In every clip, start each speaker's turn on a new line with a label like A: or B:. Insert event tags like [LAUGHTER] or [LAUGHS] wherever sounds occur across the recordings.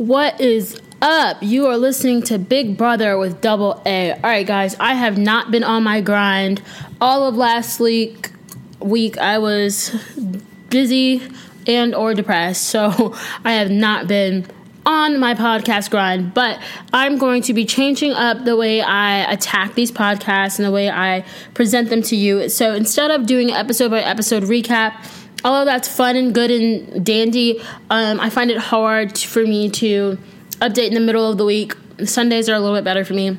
A: What is up? You are listening to Big Brother with Double A. All right, guys, I have not been on my grind all of last week. Week I was busy and or depressed, so [LAUGHS] I have not been on my podcast grind, but I'm going to be changing up the way I attack these podcasts and the way I present them to you. So instead of doing episode by episode recap, although that's fun and good and dandy, um, I find it hard for me to update in the middle of the week. Sundays are a little bit better for me,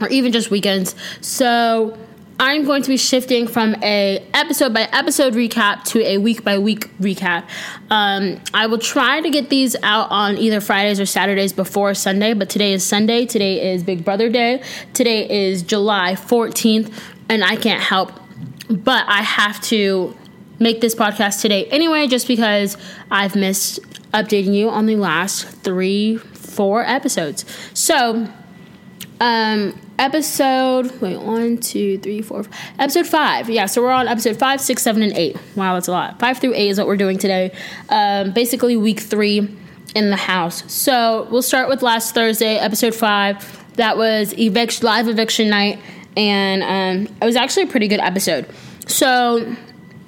A: or even just weekends. So I'm going to be shifting from a episode by episode recap to a week by week recap. Um, I will try to get these out on either Fridays or Saturdays before Sunday, but today is Sunday. Today is Big Brother Day. Today is July 14th, and I can't help but I have to make this podcast today anyway, just because I've missed updating you on the last three, four episodes. So, um, episode wait one two three four episode five. Yeah so we're on episode five six seven and eight. Wow that's a lot. Five through eight is what we're doing today. Um, basically week three in the house. So we'll start with last thursday episode five. That was eviction live eviction night and um, it was actually a pretty good episode. So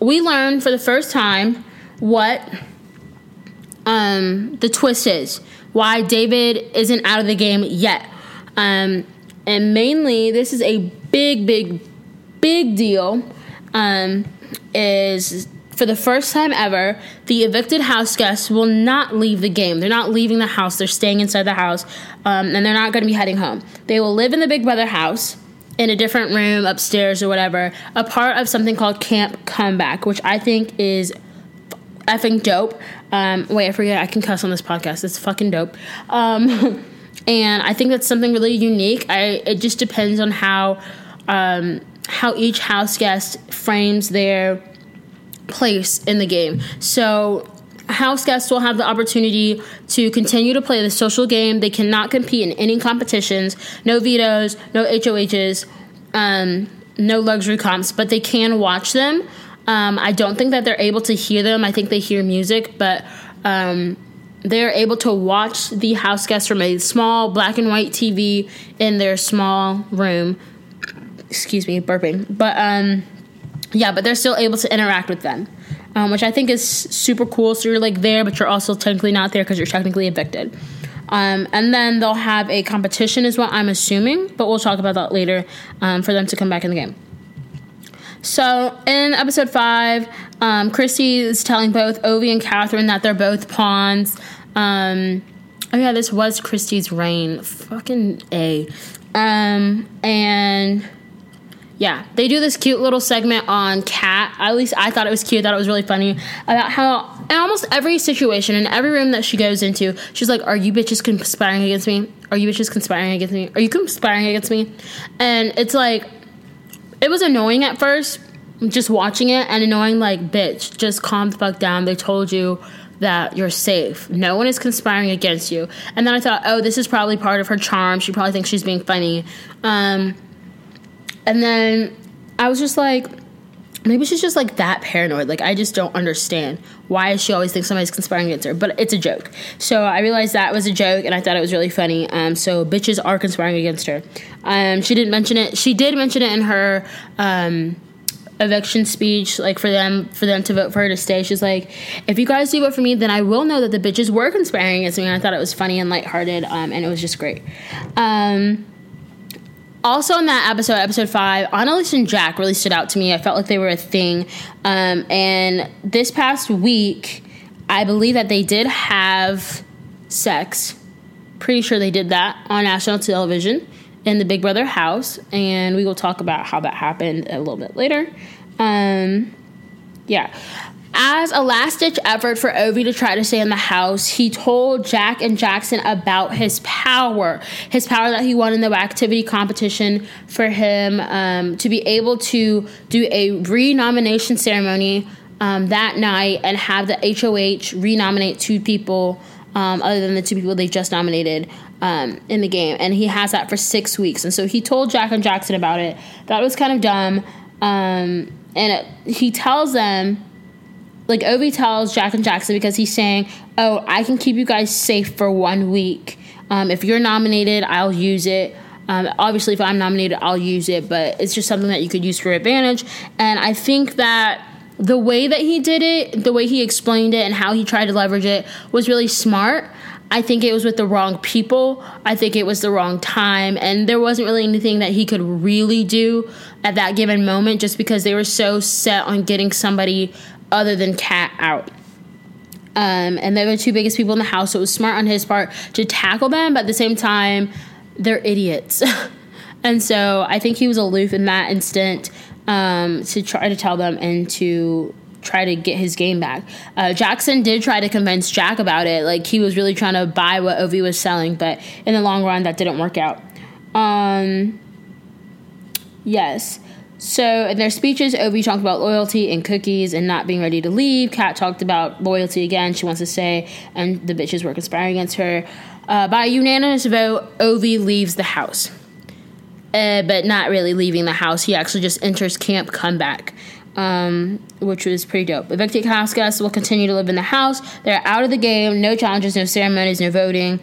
A: we learned for the first time what um, the twist is, why David isn't out of the game yet. Um, and mainly, this is a big, big, big deal. Um, is for the first time ever, the evicted house guests will not leave the game. They're not leaving the house. They're staying inside the house, um, and they're not going to be heading home. They will live in the Big Brother house in a different room upstairs or whatever, a part of something called Camp Comeback, which I think is effing dope. Um, wait, I forget I can cuss on this podcast. It's fucking dope. Um, [LAUGHS] and I think that's something really unique. I it just depends on how um, how each house guest frames their place in the game. So house guests will have the opportunity to continue to play the social game. They cannot compete in any competitions, no vetoes, no HOHs, um, no luxury comps, but they can watch them. Um, I don't think that they're able to hear them. I think they hear music, but um, they're able to watch the house guests from a small black and white TV in their small room. Excuse me, burping. But um, yeah, but they're still able to interact with them um, which I think is super cool. So you're like there, but you're also technically not there because you're technically evicted. Um, and then they'll have a competition, is what I'm assuming, but we'll talk about that later um, for them to come back in the game. So in episode five, um, Christie is telling both Ovi and Kathryn that they're both pawns. Um, oh yeah, this was Christie's reign. Fucking a. Um, and yeah, they do this cute little segment on Cat. At least I thought it was cute. Thought it was really funny about how in almost every situation, in every room that she goes into, she's like, "Are you bitches conspiring against me? Are you bitches conspiring against me? Are you conspiring against me?" And it's like, it was annoying at first, just watching it, and annoying like, "Bitch, just calm the fuck down." They told you that you're safe. No one is conspiring against you. And then I thought, oh, this is probably part of her charm. She probably thinks she's being funny. Um, and then I was just like, maybe she's just like that paranoid. Like I just don't understand why she always thinks somebody's conspiring against her. But it's a joke. So I realized that was a joke, and I thought it was really funny. Um, so bitches are conspiring against her. Um, she didn't mention it. She did mention it in her. Um, eviction speech like for them for them to vote for her to stay she's like if you guys do vote for me then i will know that the bitches were conspiring against me and i thought it was funny and lighthearted um, and it was just great um, also in that episode, episode five, Analyse and Jack really stood out to me. I felt like they were a thing. Um, and this past week, I believe that they did have sex. Pretty sure they did that on national television in the Big Brother house. And we will talk about how that happened a little bit later. Um, yeah. As a last ditch effort for Ovi to try to stay in the house, he told Jack and Jackson about his power, his power that he won in the activity competition for him um, to be able to do a renomination ceremony um, that night and have the HOH renominate two people um, other than the two people they just nominated um, in the game. And he has that for six weeks. And so he told Jack and Jackson about it. That was kind of dumb. Um, and it, he tells them like Ovi tells Jack and Jackson because he's saying, "Oh, I can keep you guys safe for one week. Um, if you're nominated, I'll use it." Um, obviously, if I'm nominated, I'll use it, but it's just something that you could use for advantage. And I think that the way that he did it, the way he explained it, and how he tried to leverage it was really smart. I think it was with the wrong people. I think it was the wrong time. And there wasn't really anything that he could really do at that given moment just because they were so set on getting somebody other than Kat out. Um, and they're the two biggest people in the house, so it was smart on his part to tackle them, but at the same time, they're idiots. [LAUGHS] and so I think he was aloof in that instant um, to try to tell them and to try to get his game back. Uh, Jackson did try to convince Jack about it. Like he was really trying to buy what Ovi was selling, but in the long run, that didn't work out. Um, yes. So in their speeches, Ovi talked about loyalty and cookies and not being ready to leave. Kat talked about loyalty again. She wants to say, and the bitches were conspiring against her. Uh, by unanimous vote, Ovi leaves the house. Uh, but not really leaving the house. He actually just enters camp comeback, um, which was pretty dope. Evicted guests will continue to live in the house. They're out of the game. No challenges, no ceremonies, no voting.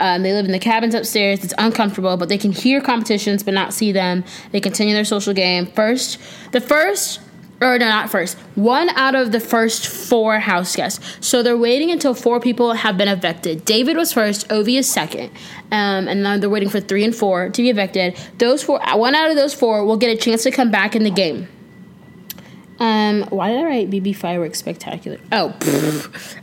A: Um, they live in the cabins upstairs. It's uncomfortable, but they can hear competitions but not see them. They continue their social game. First, the first, or no, not first, one out of the first four house guests. So they're waiting until four people have been evicted. David was first, Ovi is second, um, and now they're waiting for three and four to be evicted. Those four, one out of those four will get a chance to come back in the game. Um, why did I write BB Fireworks Spectacular? Oh,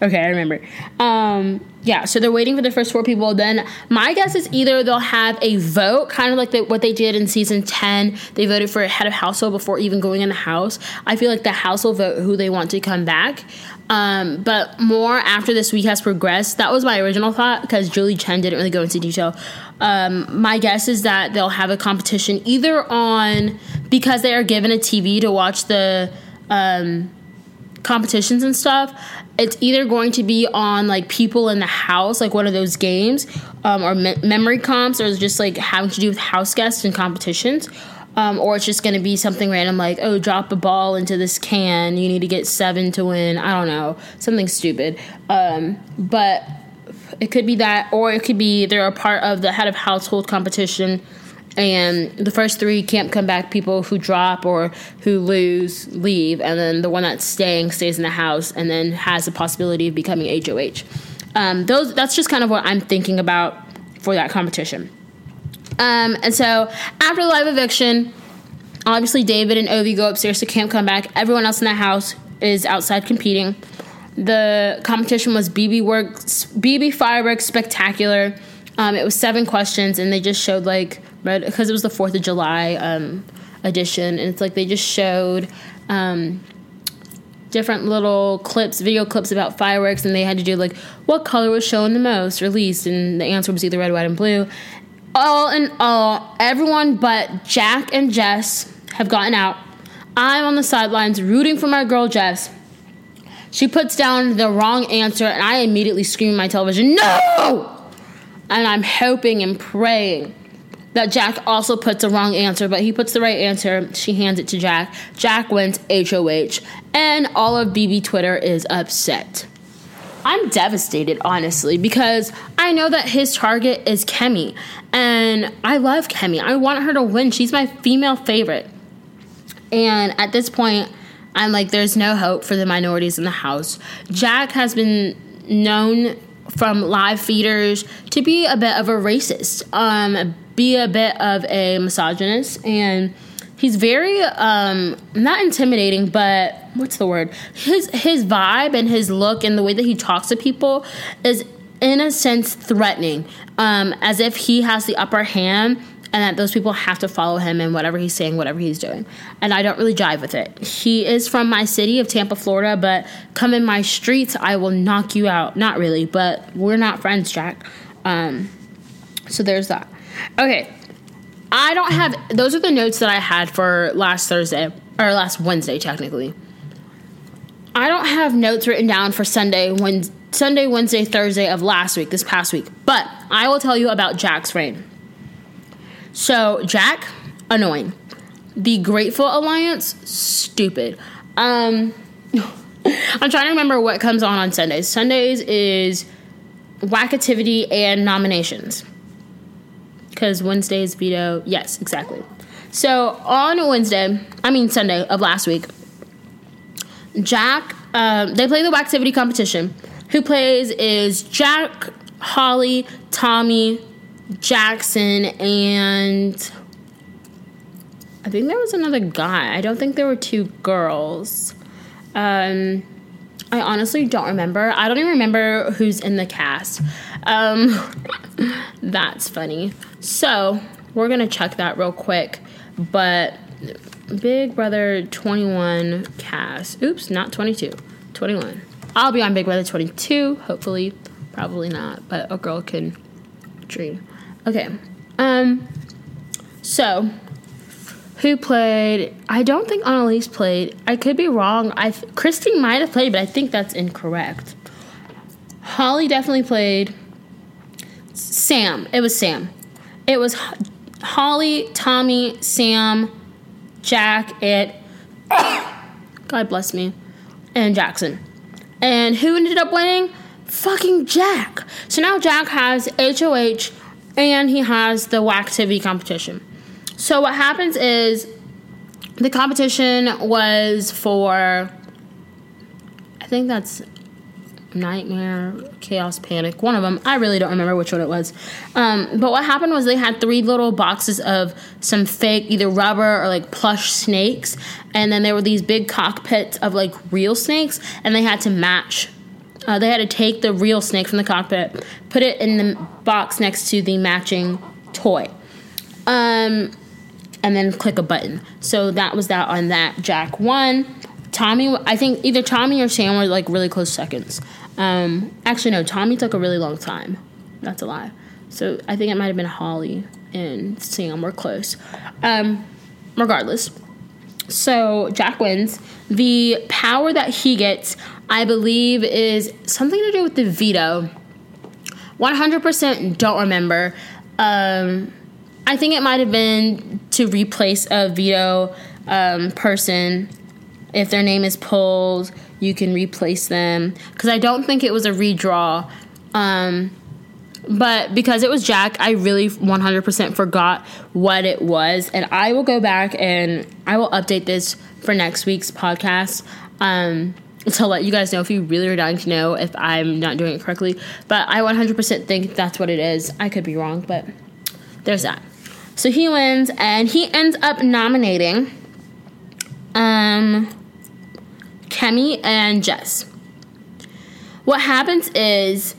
A: okay, I remember. Um, yeah, so they're waiting for the first four people. Then my guess is either they'll have a vote, kind of like the, what they did in season 10. They voted for a head of household before even going in the house. I feel like the house will vote who they want to come back. Um, but more after this week has progressed. That was my original thought because Julie Chen didn't really go into detail. Um, my guess is that they'll have a competition either on because they are given a TV to watch the um, competitions and stuff. It's either going to be on like people in the house, like one of those games, um, or me- memory comps, or just like having to do with house guests and competitions. Um, or it's just going to be something random like, oh, drop a ball into this can. You need to get seven to win. I don't know. Something stupid. Um, but it could be that, or it could be they're a part of the head of household competition, and the first three can't come back people who drop or who lose leave, and then the one that's staying stays in the house and then has the possibility of becoming HOH. Um, those that's just kind of what I'm thinking about for that competition. Um, and so after the live eviction, obviously David and Ovi go upstairs to camp come back. Everyone else in the house is outside competing. The competition was BB Works, BB Fireworks Spectacular. Um, it was seven questions, and they just showed like because it was the Fourth of July um, edition, and it's like they just showed um, different little clips, video clips about fireworks, and they had to do like what color was shown the most, or least, and the answer was either red, white, and blue. All in all, everyone but Jack and Jess have gotten out. I'm on the sidelines rooting for my girl Jess. She puts down the wrong answer, and I immediately scream at my television, No! And I'm hoping and praying that Jack also puts the wrong answer, but he puts the right answer. She hands it to Jack. Jack wins HOH, and all of BB Twitter is upset. I'm devastated, honestly, because I know that his target is Kemi, and I love Kemi. I want her to win. She's my female favorite. And at this point, I'm like, there's no hope for the minorities in the house. Jack has been known from live feeders to be a bit of a racist, um, be a bit of a misogynist, and he's very um, not intimidating, but what's the word? His his vibe and his look and the way that he talks to people is in a sense threatening, um, as if he has the upper hand and that those people have to follow him in whatever he's saying, whatever he's doing. And I don't really jive with it. He is from my city of Tampa, Florida, but come in my streets, I will knock you out. Not really, but we're not friends, Jack. Um, so there's that. Okay. I don't have those are the notes that I had for last Thursday or last Wednesday technically. I don't have notes written down for Sunday when Sunday, Wednesday, Thursday of last week, this past week. But I will tell you about Jack's reign. So Jack, annoying. The Grateful Alliance, stupid. Um, [LAUGHS] I'm trying to remember what comes on on Sundays. Sundays is Whacktivity and nominations. Because Wednesday's veto. Yes, exactly. So on Wednesday, I mean Sunday of last week, Jack, um, they play the Whacktivity competition. Who plays is Jack, Holly, Tommy, Jackson, and I think there was another guy. I don't think there were two girls. Um, I honestly don't remember. I don't even remember who's in the cast. Um, [LAUGHS] that's funny. So we're gonna check that real quick. But Big Brother 21 cast. Oops, not 22. 21. I'll be on Big Brother 22, hopefully. Probably not, but a girl can dream. Okay. Um so who played? I don't think Analyse played. I could be wrong. I Christine might have played, but I think that's incorrect. Holly definitely played. Sam. It was Sam. It was Holly, Tommy, Sam, Jack, it. [COUGHS] God bless me, and Jackson. And who ended up winning? Fucking Jack. So now Jack has HOH and he has the Whacktivity competition. So what happens is the competition was for I think that's Nightmare, Chaos, Panic, one of them. I really don't remember which one it was. Um, but what happened was they had three little boxes of some fake, either rubber or like plush snakes. And then there were these big cockpits of like real snakes, and they had to match. Uh, they had to take the real snake from the cockpit, put it in the box next to the matching toy. Um, and then click a button. So that was that on that. Jack won. Tommy, I think either Tommy or Sam were like really close seconds. Um, actually, no, Tommy took a really long time. That's a lie. So I think it might have been Holly and Sam were close. Um, regardless. So Jack wins. The power that he gets, I believe, is something to do with the veto. 100% don't remember. Um, I think it might have been to replace a veto um, person. If their name is pulled, you can replace them. Because I don't think it was a redraw. Um, but because it was Jack, I really 100% forgot what it was. And I will go back and I will update this for next week's podcast um, to let you guys know if you really are dying to know if I'm not doing it correctly. But I 100% think that's what it is. I could be wrong, but there's that. So he wins, and he ends up nominating um, Kemi and Jess. What happens is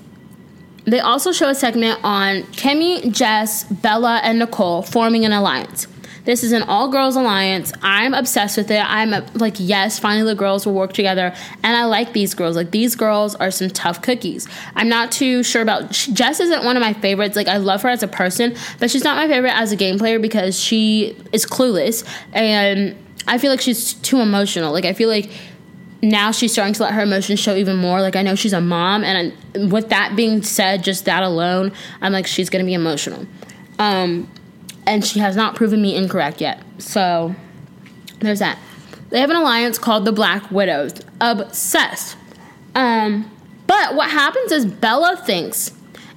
A: they also show a segment on Kemi, Jess, Bella, and Nicole forming an alliance. This is an all girls alliance. I'm obsessed with it. I'm like, yes, finally the girls will work together. And I like these girls. Like, these girls are some tough cookies. I'm not too sure about. Jess isn't one of my favorites. Like, I love her as a person, but she's not my favorite as a game player because she is clueless. And I feel like she's too emotional. Like, I feel like now she's starting to let her emotions show even more. Like I know she's a mom, and with that being said, just that alone, I'm like she's gonna be emotional. Um, and she has not proven me incorrect yet. So there's that. They have an alliance called the Black Widows. Obsessed. Um, but what happens is Bella thinks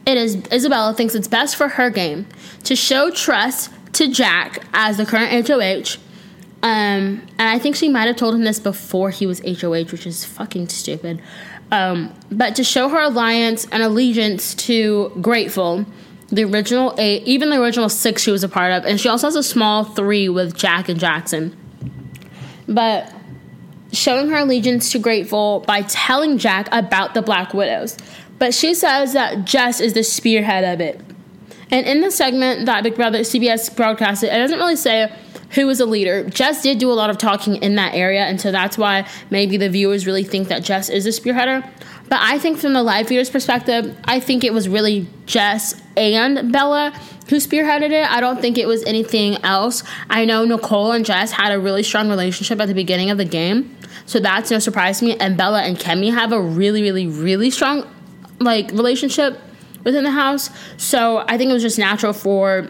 A: it is Isabella thinks it's best for her game to show trust to Jack as the current HOH. Um, and I think she might have told him this before he was HOH, which is fucking stupid. Um, but to show her alliance and allegiance to Grateful the original eight, even the original six she was a part of, and she also has a small three with Jack and Jackson. But showing her allegiance to Grateful by telling Jack about the Black Widows. But she says that Jess is the spearhead of it. And in the segment that Big Brother CBS broadcasted, it doesn't really say who was a leader. Jess did do a lot of talking in that area, and so that's why maybe the viewers really think that Jess is a spearheader. But I think from the live viewers' perspective, I think it was really Jess and Bella who spearheaded it. I don't think it was anything else. I know Nicole and Jess had a really strong relationship at the beginning of the game, so that's no surprise to me. And Bella and Kemi have a really, really, really strong like relationship within the house. So I think it was just natural for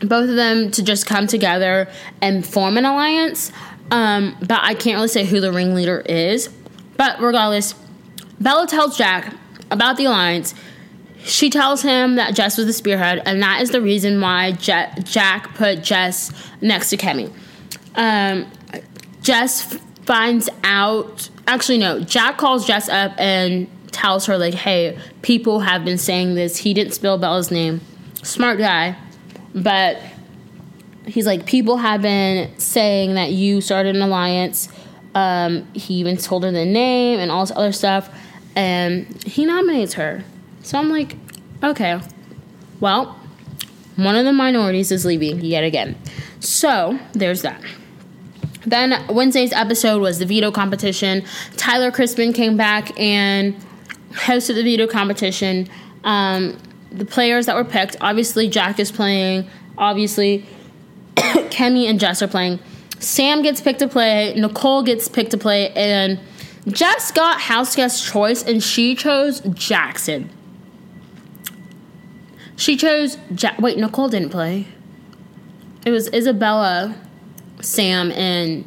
A: both of them to just come together and form an alliance. Um, but I can't really say who the ringleader is. But regardless, Bella tells Jack about the alliance. She tells him that Jess was the spearhead, and that is the reason why Je- Jack put Jess next to Kemi. Um, Jess finds out. Actually, no. Jack calls Jess up and tells her like, "Hey, people have been saying this. He didn't spill Bella's name. Smart guy, but he's like, people have been saying that you started an alliance. Um, he even told her the name and all this other stuff, and he nominates her. So I'm like, okay, well, one of the minorities is leaving yet again. So there's that. Then Wednesday's episode was the veto competition. Tyler Crispen came back and hosted the veto competition. Um, the players that were picked, obviously Jack is playing. Obviously, [COUGHS] Kemi and Jess are playing. Sam gets picked to play. Nicole gets picked to play, and Jess got house guest choice, and she chose Jackson. She chose Jack. wait. Nicole didn't play. It was Isabella, Sam, and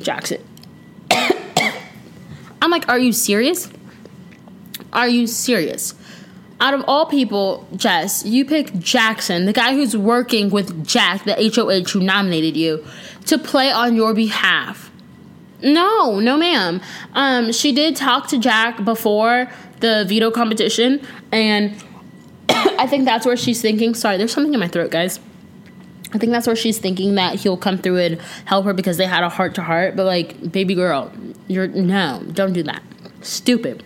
A: Jackson. [COUGHS] I'm like, are you serious? Are you serious? Out of all people, Jess, you pick Jackson, the guy who's working with Jack, the HOH who nominated you, to play on your behalf. No, no, ma'am. Um, she did talk to Jack before the veto competition, and [COUGHS] I think that's where she's thinking. Sorry, there's something in my throat, guys. I think that's where she's thinking that he'll come through and help her because they had a heart to heart. But like, baby girl, you're no, don't do that. Stupid.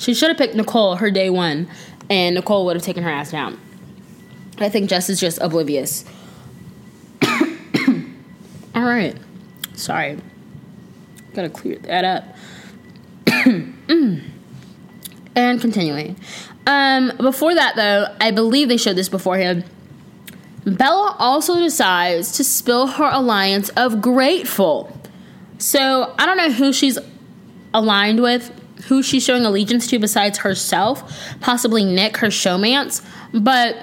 A: She should have picked Nicole her day one, and Nicole would have taken her ass down. I think Jess is just oblivious. [COUGHS] All right. Sorry. Gotta clear that up. [COUGHS] And continuing. Um, before that, though, I believe they showed this beforehand. Bella also decides to spill her alliance of Grateful. So I don't know who she's aligned with, who she's showing allegiance to besides herself, possibly Nick, her showmance, but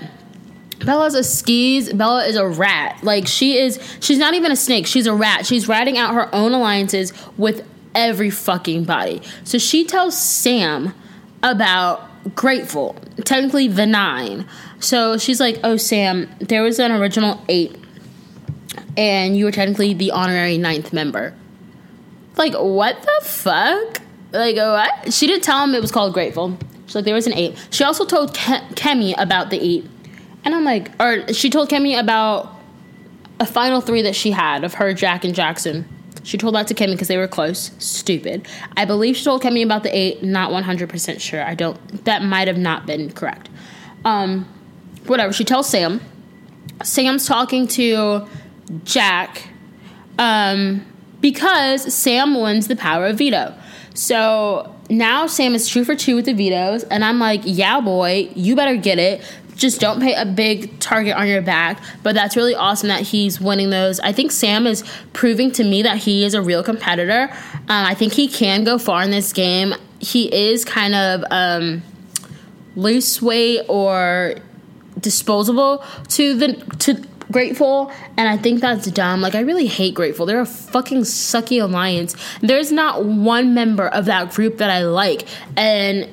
A: Bella's a skis. Bella is a rat. Like she is she's not even a snake. She's a rat. She's ratting out her own alliances with every fucking body. So she tells Sam about Grateful, technically the nine. So she's like, Oh Sam, there was an original eight, and you were technically the honorary ninth member. Like, what the fuck? Like, what? She didn't tell him it was called Grateful. She's like, there was an eight. She also told Ke- Kemi about the eight. And I'm like, or she told Kemi about a final three that she had of her, Jack, and Jackson. She told that to Kemi because they were close. Stupid. I believe she told Kemi about the eight. Not 100% sure. I don't. That might have not been correct. Um, whatever. She tells Sam. Sam's talking to Jack um, because Sam wins the power of veto. So now Sam is two for two with the vetoes, and I'm like, yeah, boy, you better get it. Just don't pay a big target on your back. But that's really awesome that he's winning those. I think Sam is proving to me that he is a real competitor. Uh, I think he can go far in this game. He is kind of um, loose weight or disposable to the to Grateful, and I think that's dumb. Like, I really hate Grateful. They're a fucking sucky alliance. There's not one member of that group that I like, and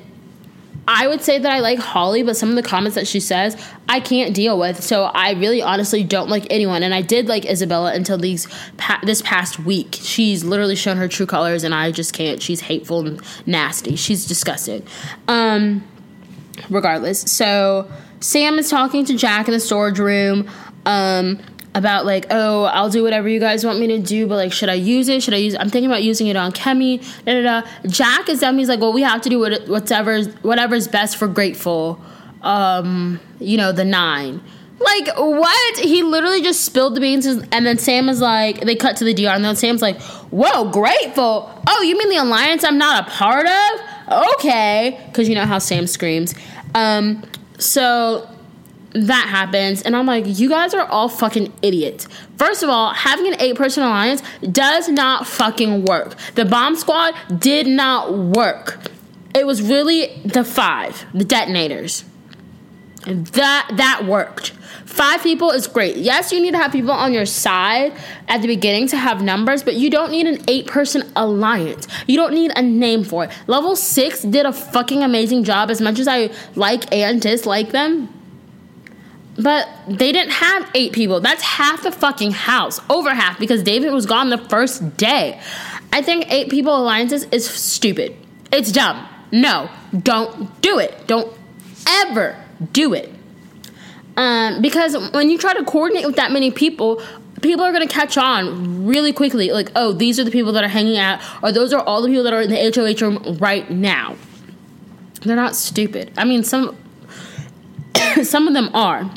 A: I would say that I like Holly, but some of the comments that she says, I can't deal with. So I really, honestly, don't like anyone. And I did like Isabella until these pa- this past week. She's literally shown her true colors, and I just can't. She's hateful and nasty. She's disgusting. Um, regardless, so Sam is talking to Jack in the storage room um, about like, oh, I'll do whatever you guys want me to do, but like, should I use it? Should I use? I'm thinking about using it on Kemi. Da da da. Jack is. He's like, well, we have to do what, whatever's whatever's best for Grateful. Um, you know, the nine. Like what? He literally just spilled the beans, and then Sam is like, they cut to the DR, and then Sam's like, "Whoa, grateful! Oh, you mean the alliance I'm not a part of? Okay, because you know how Sam screams." Um, so that happens, and I'm like, you guys are all fucking idiots. First of all, having an eight person alliance does not fucking work. The bomb squad did not work. It was really the five, the detonators. That that worked. Five people is great. Yes, you need to have people on your side at the beginning to have numbers, but you don't need an eight person alliance. You don't need a name for it. Level six did a fucking amazing job as much as I like and dislike them. But they didn't have eight people. That's half the fucking house. Over half because David was gone the first day. I think eight people alliances is stupid. It's dumb. No, don't do it. Don't ever do it. Um, because when you try to coordinate with that many people, people are going to catch on really quickly. Like, oh, these are the people that are hanging out, or those are all the people that are in the HOH room right now. They're not stupid. I mean, some [COUGHS] some of them are,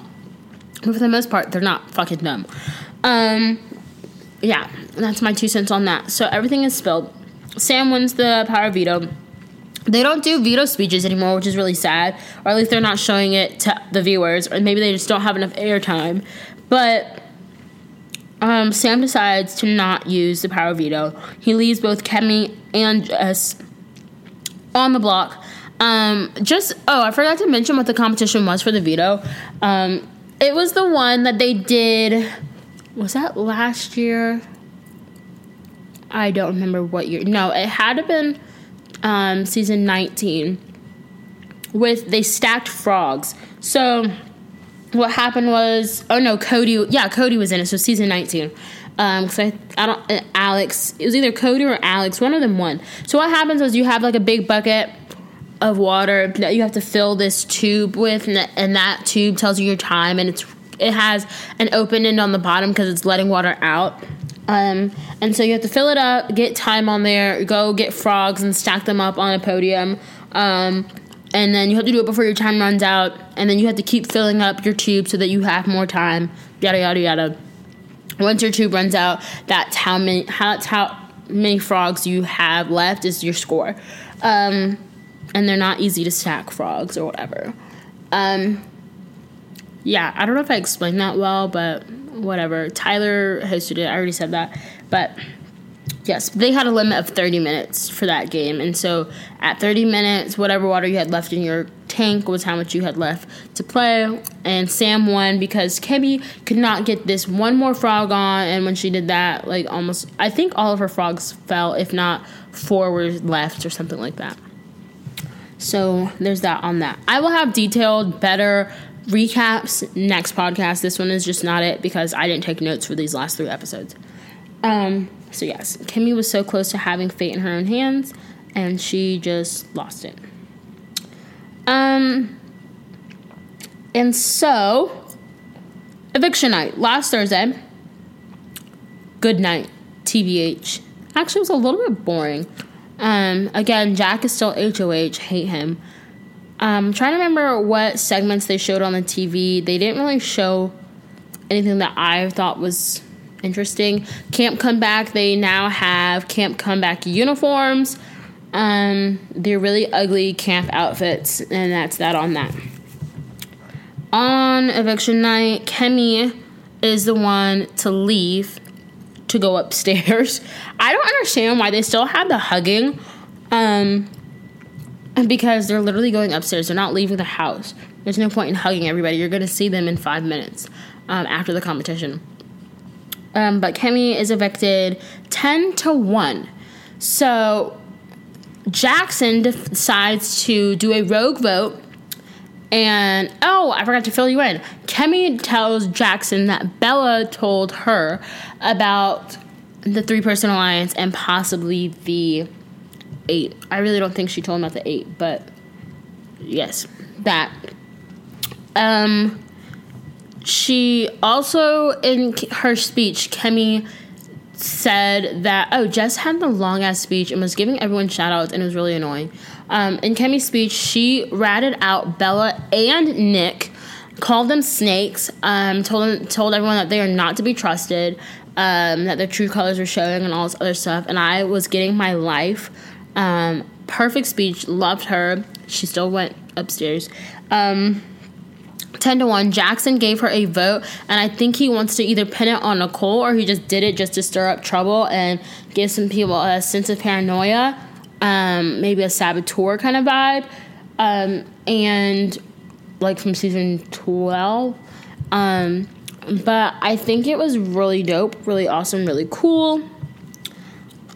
A: but for the most part, they're not fucking dumb. Um, yeah, that's my two cents on that. So everything is spilled. Sam wins the power veto. They don't do veto speeches anymore, which is really sad, or at least they're not showing it to the viewers, or maybe they just don't have enough airtime. But um, Sam decides to not use the power veto. He leaves both Kemi and Jess on the block. Um, just oh, I forgot to mention what the competition was for the veto. Um, it was the one that they did. Was that last year? I don't remember what year. No, it had to been um, season 19 with they stacked frogs. So what happened was, oh no, Cody, yeah, Cody was in it. So season 19. Um, cause I, I don't, uh, Alex, it was either Cody or Alex, one of them won. So what happens was you have like a big bucket of water that you have to fill this tube with, and that, and that tube tells you your time, and it's it has an open end on the bottom because it's letting water out. Um, and so you have to fill it up, get time on there, go get frogs and stack them up on a podium. Um, and then you have to do it before your time runs out. And then you have to keep filling up your tube so that you have more time. Yada yada yada. Once your tube runs out, that's how many how, that's how many frogs you have left is your score. Um, and they're not easy to stack frogs or whatever. Um, yeah, I don't know if I explained that well, but whatever. Tyler hosted it. I already said that. But yes, they had a limit of 30 minutes for that game. And so at 30 minutes, whatever water you had left in your tank was how much you had left to play. And Sam won because Kemi could not get this one more frog on. And when she did that, like almost, I think all of her frogs fell, if not four were left or something like that. So there's that on that. I will have detailed, better recaps next podcast. This one is just not it because I didn't take notes for these last three episodes. Um, so yes, Kemi was so close to having fate in her own hands, and she just lost it. Um, and so eviction night last Thursday. Good night, TBH. Actually, it was a little bit boring. Um, again, Jack is still HOH. Hate him. Um, trying to remember what segments they showed on the TV. They didn't really show anything that I thought was interesting. Camp Comeback, they now have Camp Comeback uniforms. Um, they're really ugly camp outfits, and that's that on that. On eviction night, Kemi is the one to leave to go upstairs. [LAUGHS] I don't understand why they still have the hugging. Um, because they're literally going upstairs. They're not leaving the house. There's no point in hugging everybody. You're going to see them in five minutes um, after the competition. Um, but Kemi is evicted 10 to 1. So Jackson decides to do a rogue vote. And oh, I forgot to fill you in. Kemi tells Jackson that Bella told her about the three person alliance and possibly the eight. I really don't think she told him about the eight, but yes, that. Um, she also in her speech, Kemi said that oh Jess had the long ass speech and was giving everyone shout outs and it was really annoying. Um, in Kemi's speech, she ratted out Bella and Nick, called them snakes, um, told them told everyone that they are not to be trusted, um, that their true colors are showing and all this other stuff. And I was getting my life um, perfect speech. Loved her. She still went upstairs. Um, 10 to 1 jackson gave her a vote and i think he wants to either pin it on nicole or he just did it just to stir up trouble and give some people a sense of paranoia um, maybe a saboteur kind of vibe um, and like from season 12 Um, but I think it was really dope, really awesome, really cool.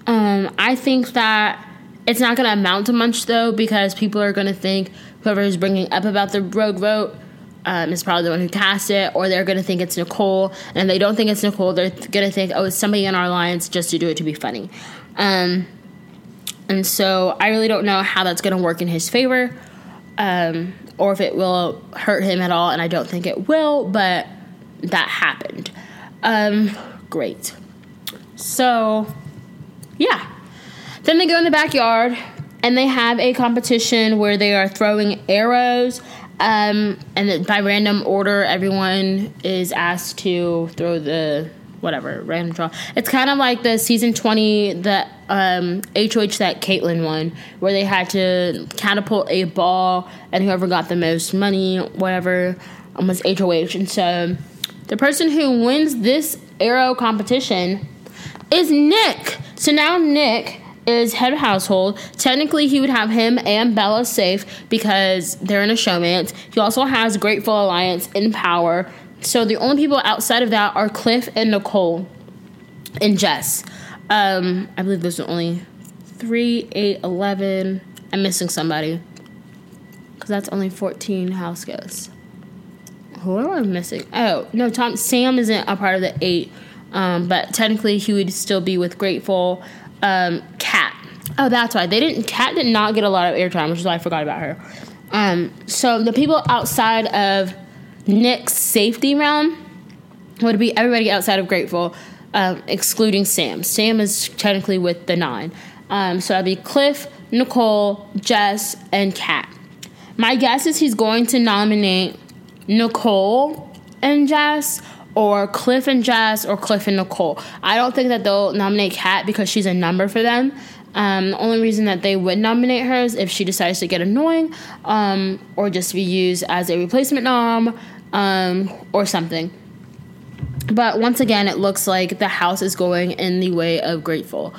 A: Um, I think that it's not going to amount to much though because people are going to think whoever is bringing up about the rogue vote um, is probably the one who cast it, or they're going to think it's Nicole. And if they don't think it's Nicole, they're going to think, oh, it's somebody in our alliance just to do it to be funny. Um, and so I really don't know how that's going to work in his favor um, or if it will hurt him at all. And I don't think it will, but that happened. Um, great. So, yeah. Then they go in the backyard and they have a competition where they are throwing arrows. Um, and by random order, everyone is asked to throw the whatever random draw. It's kind of like the season twenty the um, HOH that Kaitlyn won, where they had to catapult a ball, and whoever got the most money, whatever, um, was HOH. And so, the person who wins this arrow competition is Nick. So now Nick is head of household. Technically, he would have him and Bella safe because they're in a showmance. He also has Grateful Alliance in power. So the only people outside of that are Cliff and Nicole and Jess. Um, I believe there's only 3, 8, 11. I'm missing somebody. Because that's only 14 house guests. Who am I missing? Oh, no, Tom. Sam isn't a part of the 8. Um, but technically, he would still be with Grateful um, Kat. Oh, that's why they didn't. Kat did not get a lot of airtime, which is why I forgot about her. Um, so the people outside of Nick's safety round would be everybody outside of Grateful, um, excluding Sam. Sam is technically with the nine. Um, so that'd be Cliff, Nicole, Jess, and Kat. My guess is he's going to nominate Nicole and Jess or Cliff and Jess or Cliff and Nicole. I don't think that they'll nominate Kat because she's a number for them. Um, the only reason that they would nominate her is if she decides to get annoying um, or just be used as a replacement nom um, or something. But once again, it looks like the house is going in the way of Grateful.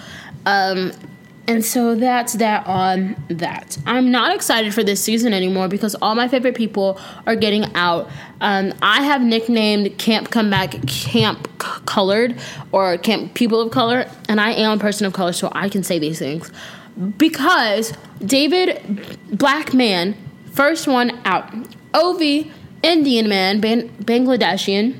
A: And so that's that on that. I'm not excited for this season anymore because all my favorite people are getting out. Um, I have nicknamed Camp Comeback Camp Colored or Camp People of Color, and I am a person of color, so I can say these things. Because David, black man, first one out. Ovi, Indian man, Bangladeshian,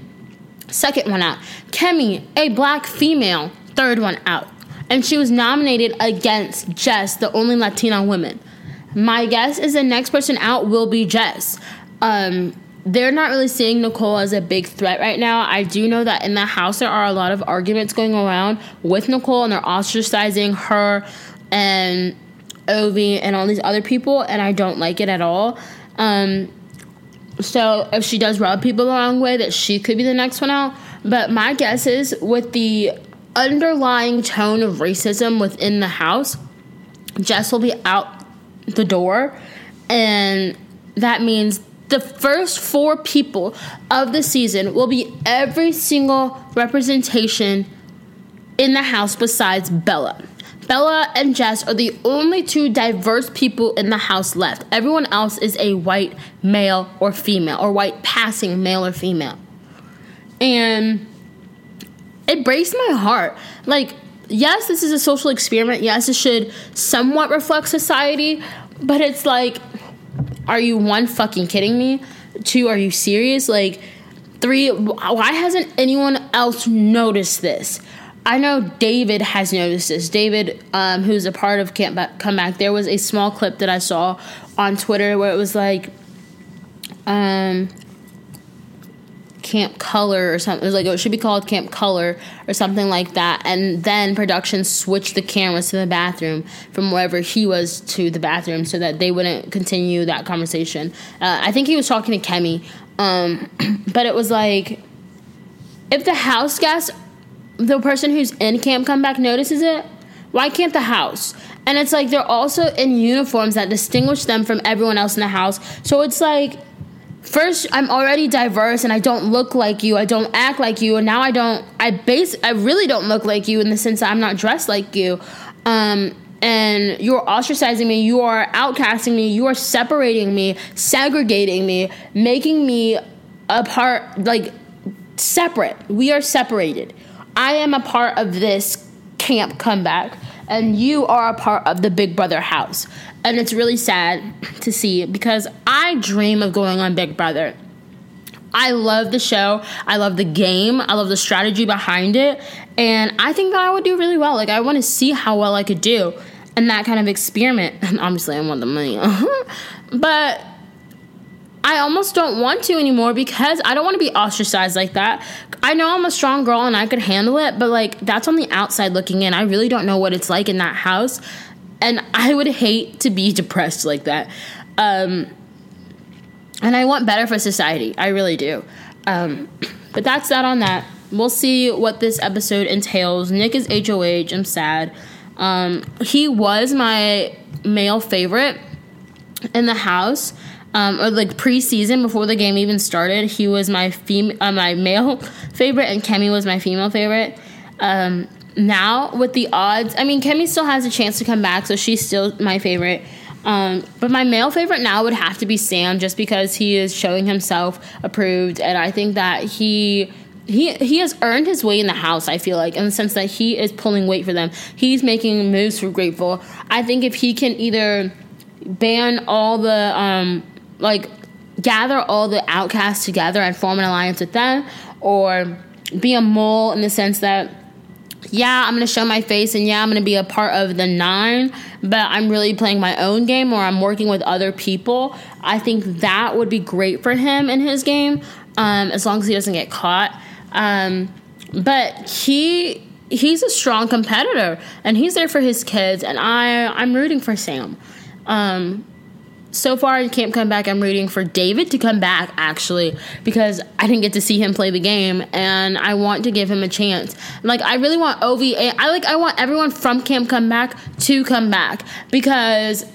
A: second one out. Kemi, a black female, third one out and she was nominated against Jess, the only Latina woman. My guess is the next person out will be Jess. Um, they're not really seeing Nicole as a big threat right now. I do know that in the house there are a lot of arguments going around with Nicole, and they're ostracizing her and Ovi and all these other people, and I don't like it at all. Um, so if she does rub people the wrong way, that she could be the next one out. But my guess is with the underlying tone of racism within the house, Jess will be out the door, and that means the first four people of the season will be every single representation in the house besides Bella. Bella and Jess are the only two diverse people in the house left. Everyone else is a white male or female, or white passing male or female. And it breaks my heart. Like, yes, this is a social experiment. Yes, it should somewhat reflect society, but it's like, are you one fucking kidding me? Two, are you serious? Like, three, why hasn't anyone else noticed this? I know David has noticed this. David, um, who's a part of Camp Back, Comeback, there was a small clip that I saw on Twitter where it was like, um, Camp Color or something. It was like it should be called Camp Color or something like that. And then production switched the cameras to the bathroom from wherever he was to the bathroom so that they wouldn't continue that conversation. Uh, I think he was talking to Kemi, um, [CLEARS THROAT] but it was like if the house guest, the person who's in Camp Comeback notices it, why can't the house? And it's like they're also in uniforms that distinguish them from everyone else in the house. So it's like first I'm already diverse and I don't look like you, I don't act like you, and now I don't I base I really don't look like you in the sense that I'm not dressed like you. Um and you're ostracizing me, you are outcasting me, you are separating me, segregating me, making me apart, like separate. We are separated. I am a part of this camp comeback, and you are a part of the Big Brother house. And it's really sad to see because I dream of going on Big Brother. I love the show. I love the game. I love the strategy behind it. And I think that I would do really well. Like, I want to see how well I could do in that kind of experiment. And [LAUGHS] obviously, I want the money. [LAUGHS] but I almost don't want to anymore because I don't want to be ostracized like that. I know I'm a strong girl and I could handle it, but like, that's on the outside looking in. I really don't know what it's like in that house. And I would hate to be depressed like that. Um, and I want better for society. I really do. Um, but that's that on that. We'll see what this episode entails. Nick is HOH. I'm sad. Um, he was my male favorite in the house. Um, or like preseason before the game even started, he was my fem- uh, my male [LAUGHS] favorite, and Kemi was my female favorite. Um, now with the odds, I mean, Kemi still has a chance to come back, so she's still my favorite. Um, but my male favorite now would have to be Sam, just because he is showing himself approved, and I think that he he he has earned his way in the house. I feel like in the sense that he is pulling weight for them. He's making moves for Grateful. I think if he can either ban all the um like gather all the outcasts together and form an alliance with them, or be a mole in the sense that yeah, I'm gonna show my face and yeah, I'm gonna be a part of the nine, but I'm really playing my own game or I'm working with other people. I think that would be great for him in his game, um, as long as he doesn't get caught. Um, but he he's a strong competitor and he's there for his kids, and I I'm rooting for Sam. Um, so far in Camp Comeback, I'm rooting for David to come back actually because I didn't get to see him play the game and I want to give him a chance. Like I really want Ovi. Eh, I like I want everyone from Camp Comeback to come back because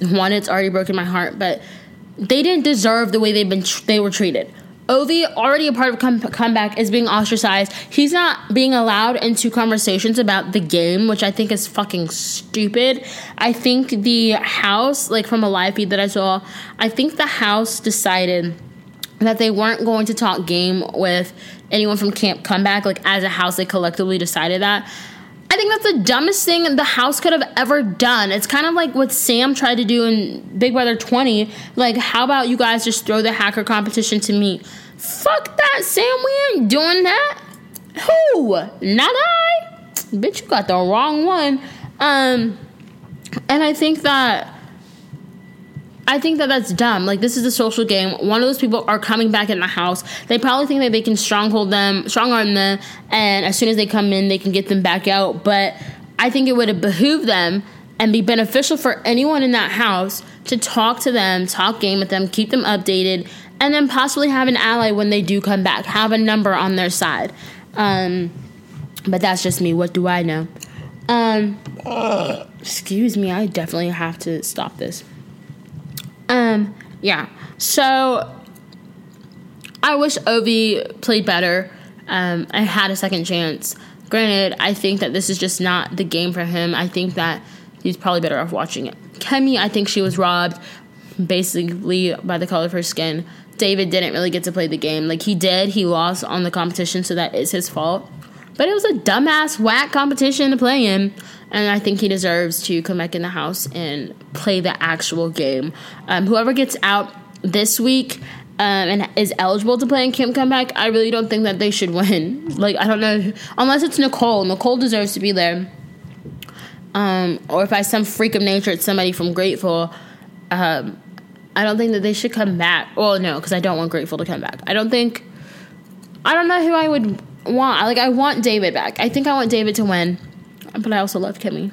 A: one, it's already broken my heart, but they didn't deserve the way they've been they were treated. Ovi, already a part of come- comeback, is being ostracized. He's not being allowed into conversations about the game, which I think is fucking stupid. I think the house, like from a live feed that I saw, I think the house decided that they weren't going to talk game with anyone from Camp Comeback. Like as a house, they collectively decided that. I think that's the dumbest thing the house could have ever done. It's kind of like what Sam tried to do in Big Brother 20. Like, how about you guys just throw the hacker competition to me? Fuck that, Sam. We ain't doing that. Who? Not I. Bitch, you got the wrong one. Um, and I think that I think that that's dumb. Like this is a social game. One of those people are coming back in the house. They probably think that they can stronghold them, strong arm them, and as soon as they come in, they can get them back out. But I think it would behoove them and be beneficial for anyone in that house to talk to them, talk game with them, keep them updated, and then possibly have an ally when they do come back. Have a number on their side. Um, but that's just me. What do I know? Um, excuse me. I definitely have to stop this. Um, yeah. So I wish Ovi played better. Um, I had a second chance. Granted, I think that this is just not the game for him. I think that he's probably better off watching it. Kemi, I think she was robbed basically by the color of her skin. David didn't really get to play the game. Like he did, he lost on the competition, so that is his fault. But it was a dumbass, whack competition to play in and I think he deserves to come back in the house and play the actual game. Um, whoever gets out this week um, and is eligible to play in Camp Comeback, I really don't think that they should win. [LAUGHS] Like I don't know, unless it's Nicole. Nicole deserves to be there. Um, or if by some freak of nature it's somebody from Grateful, um, I don't think that they should come back. Well, no, because I don't want Grateful to come back. I don't think. I don't know who I would want. Like I want David back. I think I want David to win but I also love Kemi.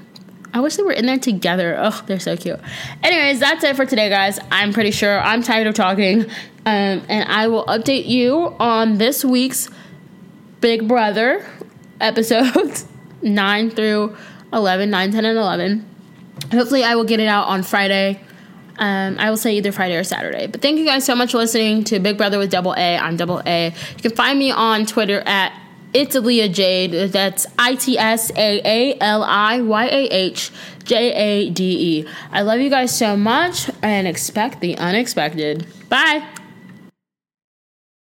A: I wish they were in there together. Oh, they're so cute. Anyways, that's it for today, guys. I'm pretty sure I'm tired of talking. Um, and I will update you on this week's Big Brother episodes [LAUGHS] 9 through 11, 9, 10, and 11. Hopefully, I will get it out on Friday. Um, I will say either Friday or Saturday. But thank you guys so much for listening to Big Brother with Double A. I'm Double A. You can find me on Twitter at it's Aaliyah Jade. That's I T S A A L I Y A H J A D E. I love you guys so much and expect the unexpected. Bye.